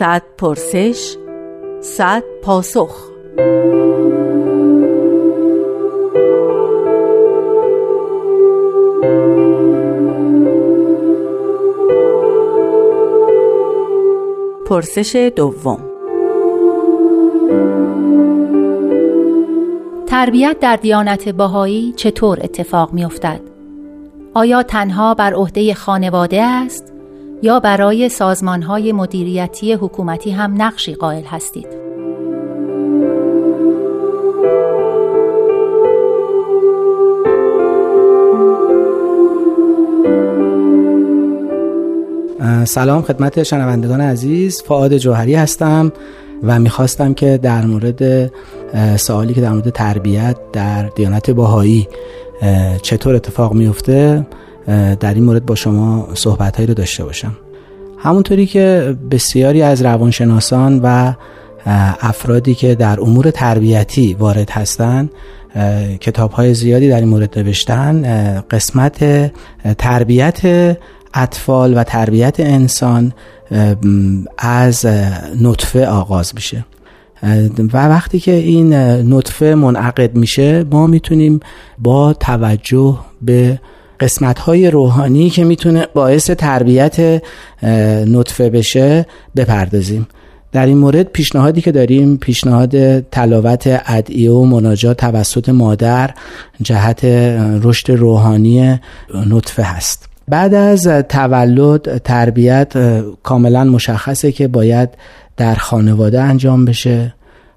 صد پرسش صد پاسخ. پرسش دوم. تربیت در دیانت باهایی چطور اتفاق می افتد؟ آیا تنها بر عهده خانواده است؟ یا برای سازمان های مدیریتی حکومتی هم نقشی قائل هستید؟ سلام خدمت شنوندگان عزیز فعاد جوهری هستم و می‌خواستم که در مورد سوالی که در مورد تربیت در دیانت باهایی چطور اتفاق میفته در این مورد با شما صحبت هایی رو داشته باشم. همونطوری که بسیاری از روانشناسان و افرادی که در امور تربیتی وارد هستند کتاب های زیادی در این مورد نوشتن قسمت تربیت اطفال و تربیت انسان از نطفه آغاز میشه. و وقتی که این نطفه منعقد میشه ما می‌تونیم با توجه به قسمت های روحانی که می‌تونه باعث تربیت نطفه بشه بپردازیم. در این مورد پیشنهادی که داریم پیشنهاد تلاوت ادعیه و مناجات توسط مادر جهت رشد روحانی نطفه هست. بعد از تولد تربیت کاملا مشخصه که باید در خانواده انجام بشه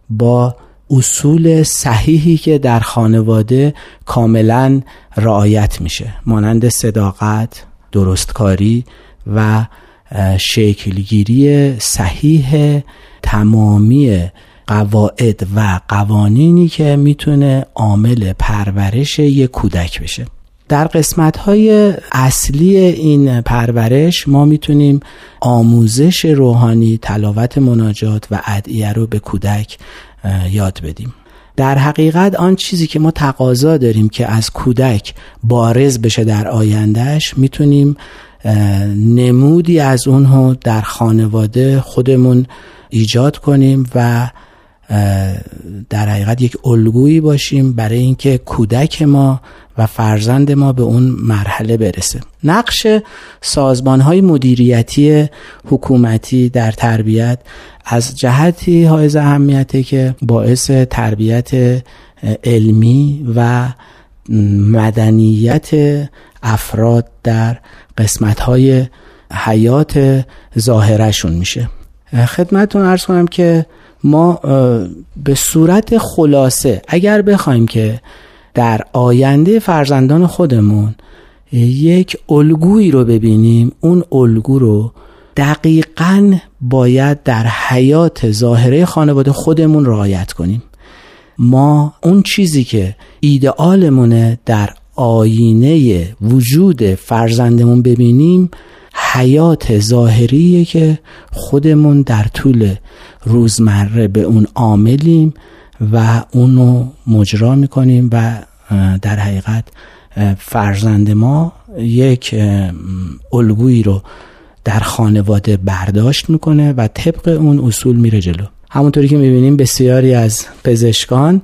با اصول صحیحی که در خانواده کاملا رعایت میشه. مانند صداقت درستکاری و شکلگیری صحیح تمامی قواعد و قوانینی که می‌تونه عامل پرورش یک کودک بشه. در قسمت های اصلی این پرورش ما می‌تونیم آموزش روحانی تلاوت مناجات و ادعیه رو به کودک یاد بدیم. در حقیقت آن چیزی که ما تقاضا داریم که از کودک بارز بشه در آیندهش می‌تونیم نمودی از اونها در خانواده خودمون ایجاد کنیم و در حقیقت یک الگویی باشیم برای اینکه کودک ما و فرزند ما به اون مرحله برسه. نقش سازمان های مدیریتی حکومتی در تربیت از جهتی های اهمیته که باعث تربیت علمی و مدنیت افراد در قسمت های حیات ظاهرشون میشه. خدمتون ارز کنم که ما به صورت خلاصه اگر بخوایم که در آینده فرزندان خودمون یک الگویی رو ببینیم اون الگو رو دقیقا باید در حیات ظاهره خانواده خودمون رعایت کنیم. ما اون چیزی که ایدئالمونه در آینه وجود فرزندمون ببینیم حیات ظاهریه که خودمون در طول روزمره به اون عاملیم و اونو مجرا می‌کنیم و در حقیقت فرزند ما یک الگویی رو در خانواده برداشت می‌کنه و طبق اون اصول میره جلو. همونطوری که می‌بینیم بسیاری از پزشکان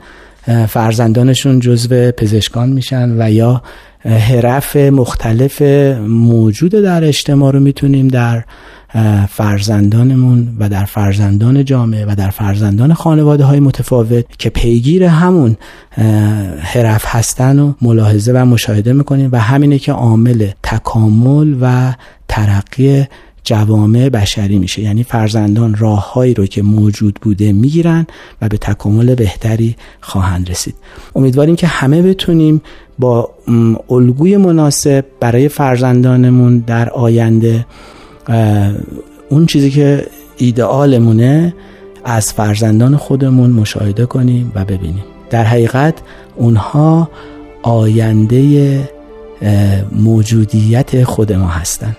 فرزندانشون جزو پزشکان میشن و یا حرف مختلف موجود در اجتماع رو می‌تونیم در فرزندانمون و در فرزندان جامعه و در فرزندان خانواده های متفاوت که پیگیر همون حرف هستن و ملاحظه و مشاهده می‌کنیم و همینه که عامل تکامل و ترقی جوامع بشری میشه. یعنی فرزندان راههایی رو که موجود بوده می‌گیرن و به تکامل بهتری خواهند رسید. امیدواریم که همه بتونیم با الگوی مناسب برای فرزندانمون در آینده اون چیزی که ایدئالمونه از فرزندان خودمون مشاهده کنیم و ببینیم. در حقیقت اونها آینده موجودیت خود ما هستند